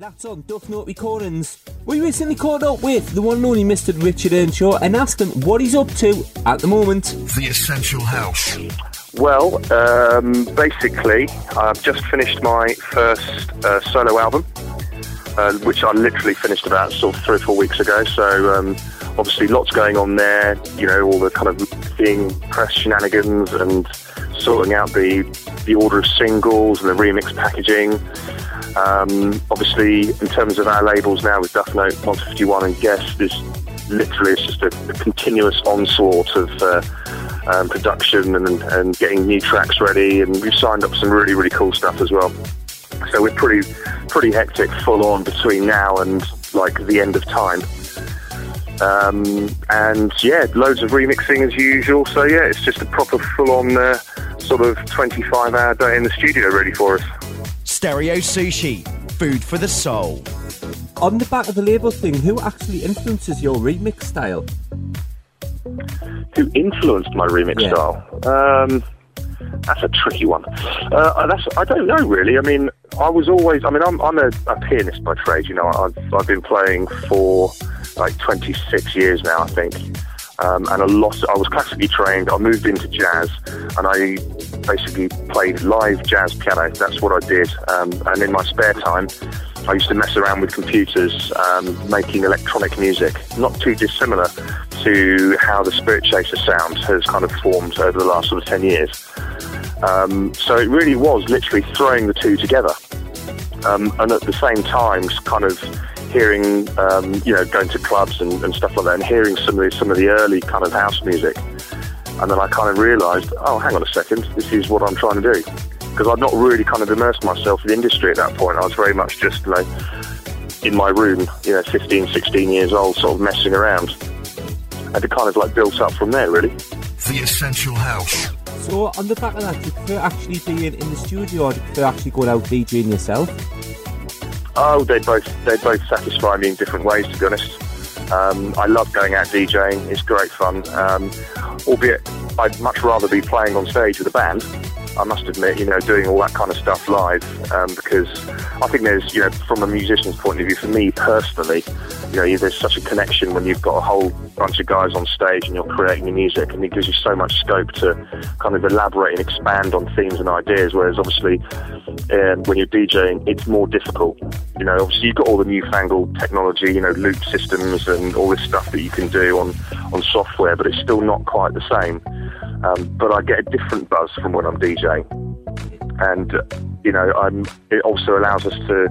That's on Duff Note Recordings. We recently caught up with the one and only Mr. Richard Earnshaw and asked him what he's up to at the moment. The Essential House. Well, um, basically, I've just finished my first uh, solo album, uh, which I literally finished about sort of three or four weeks ago. So, um, obviously, lots going on there. You know, all the kind of being press shenanigans and sorting out the the order of singles and the remix packaging. Um, obviously, in terms of our labels now with Duff Note 151 and Guest, there's literally it's just a, a continuous onslaught of uh, um, production and, and getting new tracks ready, and we've signed up some really really cool stuff as well. So we're pretty pretty hectic, full on between now and like the end of time. Um, and yeah, loads of remixing as usual. So yeah, it's just a proper full on uh, sort of 25 hour day in the studio ready for us. Stereo Sushi, food for the soul. On the back of the label thing, who actually influences your remix style? Who influenced my remix Yeah. style? Um, that's a tricky one. Uh, that's I don't know really. I mean, I was always. I mean, I'm, I'm a, a pianist by trade. You know, I've I've been playing for like 26 years now, I think. Um, and a lot. I was classically trained. I moved into jazz, and I basically played live jazz piano. That's what I did. Um, and in my spare time, I used to mess around with computers, um, making electronic music. Not too dissimilar to how the Spirit Chaser sound has kind of formed over the last sort of 10 years. Um, so it really was literally throwing the two together. Um, and at the same time, kind of hearing, um, you know, going to clubs and, and stuff like that, and hearing some of the, some of the early kind of house music. And then I kind of realised, oh, hang on a second, this is what I'm trying to do. Because I'd not really kind of immersed myself in the industry at that point. I was very much just like in my room, you know, 15, 16 years old, sort of messing around. And it kind of like built up from there, really. The Essential House. So, on the back of that, do you prefer actually being in the studio or do you prefer actually going out DJing yourself? Oh, they both they both satisfy me in different ways. To be honest, um, I love going out DJing. It's great fun. Um, albeit, I'd much rather be playing on stage with a band. I must admit, you know, doing all that kind of stuff live um, because I think there's, you know, from a musician's point of view, for me personally, you know, there's such a connection when you've got a whole bunch of guys on stage and you're creating your music, and it gives you so much scope to kind of elaborate and expand on themes and ideas. Whereas obviously, um, when you're DJing, it's more difficult. You know, obviously you've got all the newfangled technology, you know, loop systems and all this stuff that you can do on on software, but it's still not quite the same. Um, but I get a different buzz from when I'm DJing, and you know, I'm. It also allows us to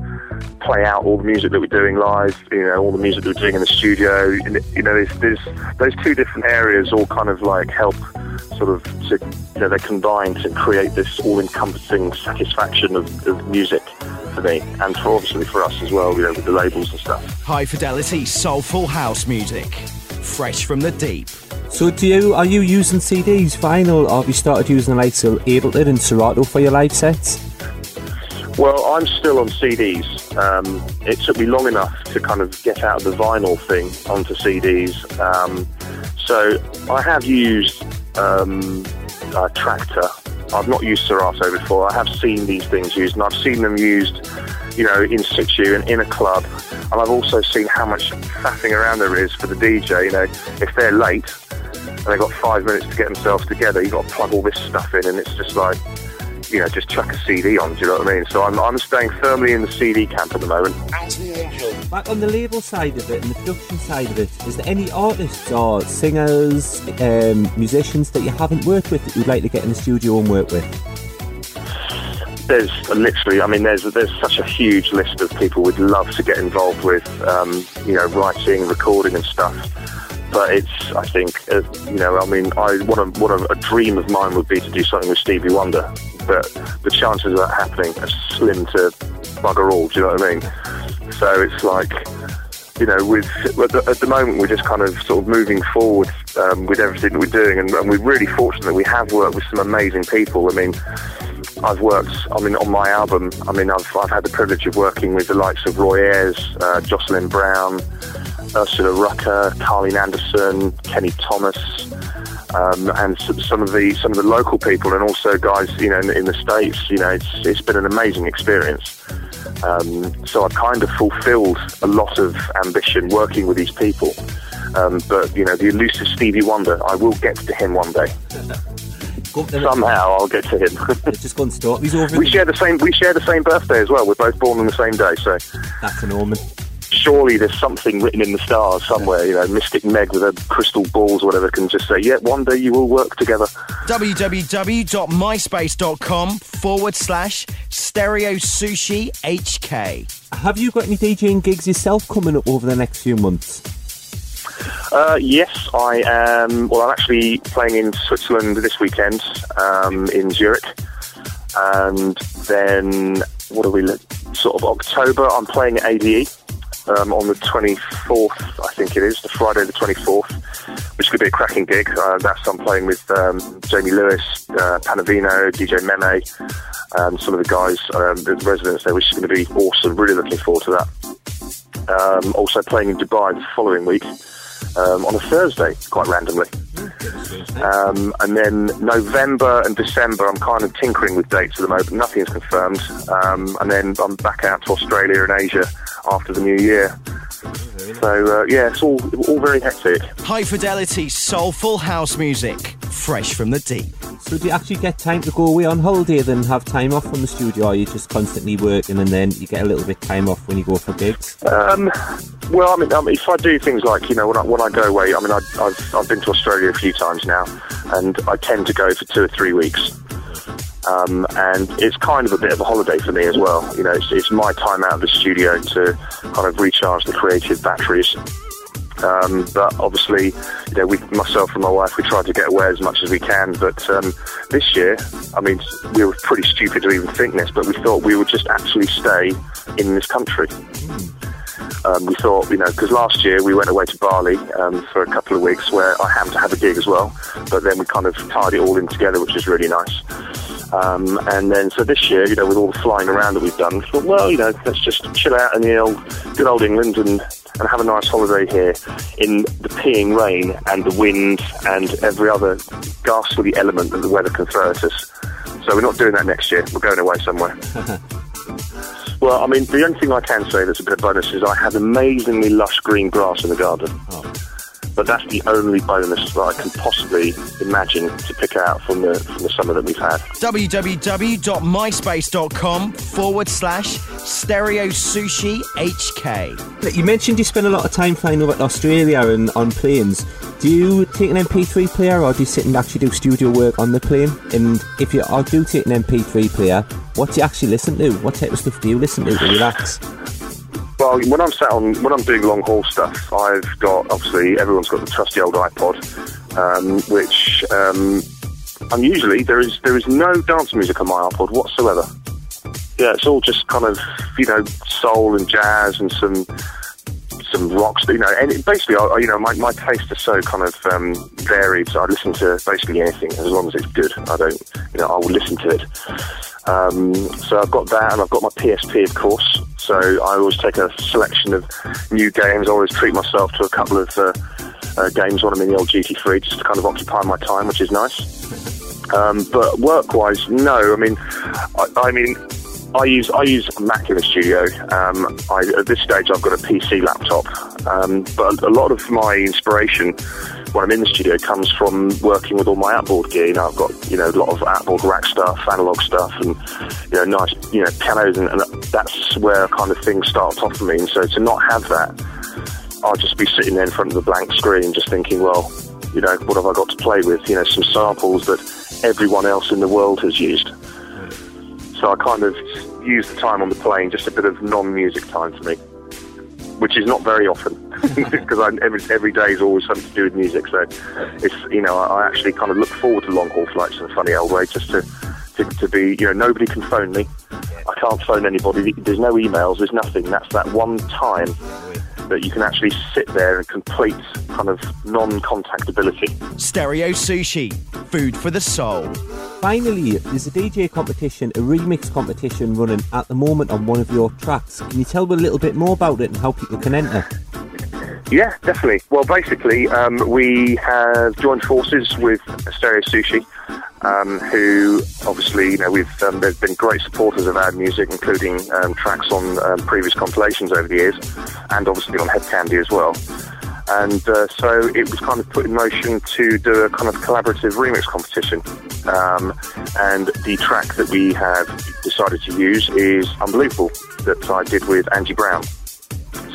play out all the music that we're doing live. You know, all the music that we're doing in the studio. You know, there's, there's those two different areas all kind of like help sort of to you know they combine to create this all-encompassing satisfaction of, of music for me and for obviously for us as well. You know, with the labels and stuff. High fidelity, soulful house music. Fresh from the deep. So, do you are you using CDs, vinyl, or have you started using the likes of Ableton and Serato for your live sets? Well, I'm still on CDs. Um, it took me long enough to kind of get out of the vinyl thing onto CDs. Um, so I have used um, uh, Traktor. I've not used Serato before. I have seen these things used, and I've seen them used, you know, in situ and in a club. And I've also seen how much faffing around there is for the DJ. You know, if they're late and they've got five minutes to get themselves together, you've got to plug all this stuff in, and it's just like you know, just chuck a CD on. Do you know what I mean? So I'm, I'm staying firmly in the CD camp at the moment. Back on the label side of it and the production side of it, is there any artists or singers, um, musicians that you haven't worked with that you'd like to get in the studio and work with? There's literally, I mean, there's there's such a huge list of people we'd love to get involved with, um, you know, writing, recording, and stuff. But it's, I think, uh, you know, I mean, I what a what a, a dream of mine would be to do something with Stevie Wonder, but the chances of that happening are slim to bugger all. Do you know what I mean? So it's like, you know, with at the, moment we're just kind of sort of moving forward um, with everything that we're doing, and, and we're really fortunate that we have worked with some amazing people. I mean, I've worked, I mean, on my album, I mean, I've, I've had the privilege of working with the likes of Roy Ayers, uh, Jocelyn Brown, Ursula Rucker, Carleen Anderson, Kenny Thomas, um, and some of the some of the local people, and also guys, you know, in, in the states. You know, it's it's been an amazing experience. Um, so I've kind of fulfilled a lot of ambition working with these people. Um, but you know, the elusive Stevie Wonder, I will get to him one day. Go up there- Somehow, I'll get to him. Just go and start. He's over. we share the same. We share the same birthday as well. We're both born on the same day, so That's an omen. Surely there's something written in the stars somewhere. You know, Mystic Meg with her crystal balls, or whatever, can just say, "Yeah, one day you will work together." www.myspace.com forward slash stereo sushi HK. Have you got any DJing gigs yourself coming up over the next few months? Uh, yes, I am. Well, I'm actually playing in Switzerland this weekend, um, in Zurich, and then what are we? look- Sort of October. I'm playing at ADE um, on the 24th, I think it is, the Friday the 24th, which could be a cracking gig. Uh, that's I'm playing with um, Jamie Lewis, uh, Panavino, DJ Meme, um, some of the guys, um, the residents there, which is going to be awesome. Really looking forward to that. Um, also playing in Dubai the following week um, on a Thursday, quite randomly. Um, and then November and December, I'm kind of tinkering with dates at the moment. Nothing is confirmed. Um, and then I'm back out to Australia and Asia after the new year. So uh, yeah, it's all all very hectic. High fidelity, soulful house music, fresh from the deep. So do you actually get time to go away on holiday then have time off from the studio or are you just constantly working and then you get a little bit time off when you go for gigs? Um, well, I mean, I mean, if I do things like you know when I when I go away, I mean, I, I've I've been to Australia a few times now, and I tend to go for two or three weeks. Um, and it's kind of a bit of a holiday for me as well. You know, it's, it's my time out of the studio to kind of recharge the creative batteries. Um, but obviously, you know, we, myself and my wife, we try to get away as much as we can. But um, this year, I mean, we were pretty stupid to even think this, but we thought we would just actually stay in this country. Um, we thought, you know, because last year we went away to Bali um, for a couple of weeks where I happened to have a gig as well, but then we kind of tied it all in together, which is really nice. Um, and then, so this year, you know, with all the flying around that we've done, we thought, well, you know, let's just chill out in the old, good old England and, and have a nice holiday here in the peeing rain and the wind and every other ghastly element that the weather can throw at us. So we're not doing that next year. We're going away somewhere. Well, I mean, the only thing I can say that's a bit of bonus is I have amazingly lush green grass in the garden. But that's the only bonus that I can possibly imagine to pick out from the from the summer that we've had. www.myspace.com forward slash stereo sushi HK. You mentioned you spend a lot of time flying over to Australia and on planes. Do you take an MP3 player or do you sit and actually do studio work on the plane? And if you are do take an MP3 player, what do you actually listen to? What type of stuff do you listen to to relax? Well, when I'm sat on when I'm doing long haul stuff, I've got obviously everyone's got the trusty old iPod, um, which um, unusually there is there is no dance music on my iPod whatsoever. Yeah, it's all just kind of you know soul and jazz and some some rocks, you know, and basically, I, you know, my, my taste is so kind of um, varied. So I listen to basically anything as long as it's good. I don't, you know, I will listen to it. Um, so I've got that, and I've got my PSP, of course. So I always take a selection of new games. I always treat myself to a couple of uh, uh, games when I'm in the old GT3, just to kind of occupy my time, which is nice. Um, but work-wise, no. I mean, I, I mean, I use I use Mac in the studio. Um, I, at this stage, I've got a PC laptop, um, but a lot of my inspiration when I'm in the studio comes from working with all my outboard gear. You know, I've got you know a lot of outboard rack stuff, analog stuff, and you know nice you know pianos, and, and that's where kind of things start off for me. And so to not have that, I'll just be sitting there in front of the blank screen, just thinking, well, you know, what have I got to play with? You know, some samples that everyone else in the world has used. So I kind of use the time on the plane, just a bit of non-music time for me, which is not very often because every every day is always something to do with music. So it's you know I actually kind of look forward to long haul flights in a funny old way, just to, to to be you know nobody can phone me. I can't phone anybody. There's no emails. There's nothing. That's that one time that you can actually sit there and complete kind of non-contactability. Stereo sushi, food for the soul. Finally, there's a DJ competition, a remix competition running at the moment on one of your tracks. Can you tell me a little bit more about it and how people can enter? Yeah, definitely. Well, basically, um, we have joined forces with Stereo Sushi, um, who obviously, you know, we've um, they've been great supporters of our music, including um, tracks on um, previous compilations over the years, and obviously on Hed Kandi as well. And uh, so it was kind of put in motion to do a kind of collaborative remix competition. Um, and the track that we have decided to use is Unbelievable, that I did with Angie Brown.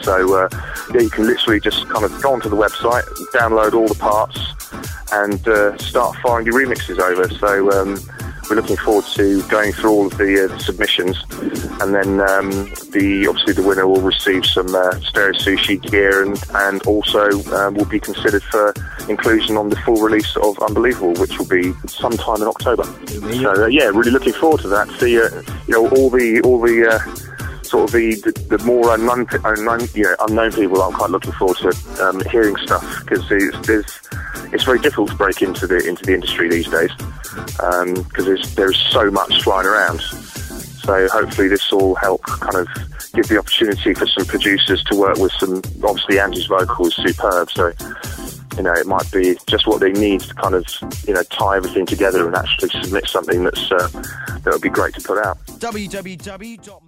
So uh, yeah, you can literally just kind of go onto the website, download all the parts, and uh, start firing your remixes over. So um, we're looking forward to going through all of the uh, submissions, and then um, the obviously the winner will receive some uh, stereo sushi gear, and and also um, will be considered for inclusion on the full release of Unbelievable, which will be sometime in October. So uh, yeah, really looking forward to that. See, uh, you know, all the all the uh, sort of the, the, the more unknown, unknown, you know, unknown people I'm quite looking forward to um, hearing stuff because there's, it's very difficult to break into the into the industry these days because um, there's so much flying around. So hopefully this will help kind of give the opportunity for some producers to work with some. Obviously, Angie's vocal is superb, so you know it might be just what they need to kind of you know tie everything together and actually submit something that's uh, that would be great to put out. www.